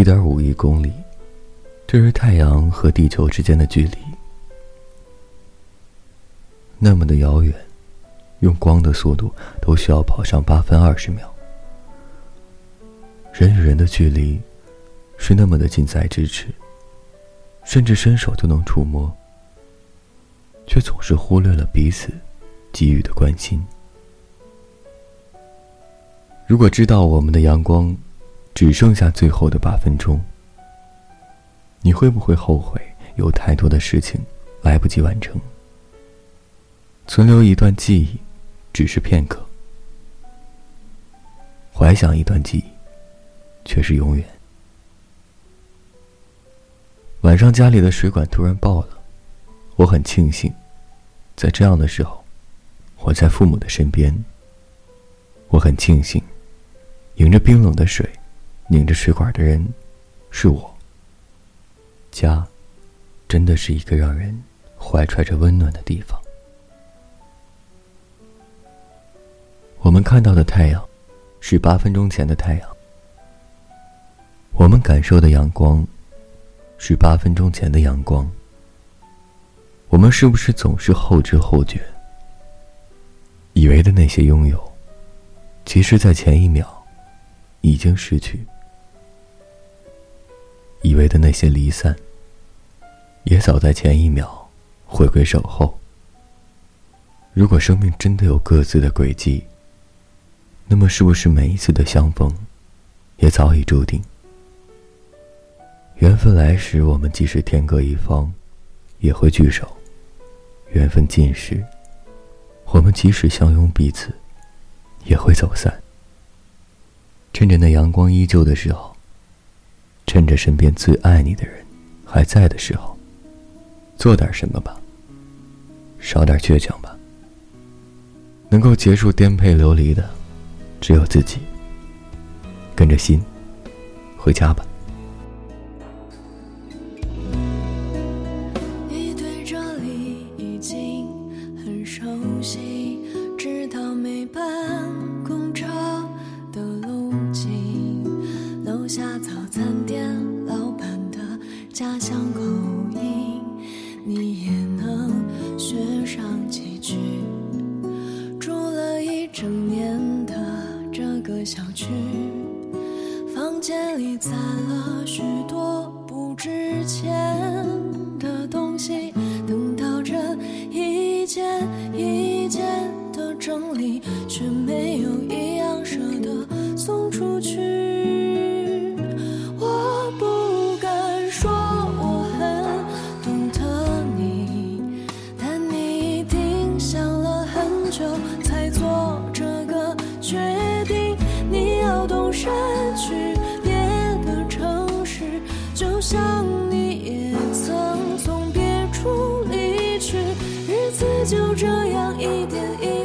一点五亿公里，这是太阳和地球之间的距离。那么的遥远，用光的速度都需要跑上八分二十秒。人与人的距离，是那么的近在咫尺，甚至伸手就能触摸，却总是忽略了彼此给予的关心。如果知道我们的阳光只剩下最后的八分钟，你会不会后悔有太多的事情来不及完成？存留一段记忆，只是片刻；怀想一段记忆，却是永远。晚上家里的水管突然爆了，我很庆幸，在这样的时候，我在父母的身边。我很庆幸。迎着冰冷的水，拧着水管的人，是我。家，真的是一个让人怀揣着温暖的地方。我们看到的太阳，是八分钟前的太阳；我们感受的阳光，是八分钟前的阳光。我们是不是总是后知后觉，以为的那些拥有，其实，在前一秒。已经失去，以为的那些离散，也早在前一秒回归守候。如果生命真的有各自的轨迹，那么是不是每一次的相逢，也早已注定？缘分来时，我们即使天各一方，也会聚首；缘分尽时，我们即使相拥彼此，也会走散。趁着那阳光依旧的时候，趁着身边最爱你的人还在的时候，做点什么吧。少点倔强吧。能够结束颠沛流离的，只有自己。跟着心，回家吧。家乡口音，你也能学上几句。住了一整年的这个小区，房间里攒了许多不值钱的东西，等到这一件一件的整理，却没有一样舍才做这个决定，你要动身去别的城市，就像你也曾从别处离去，日子就这样一点一。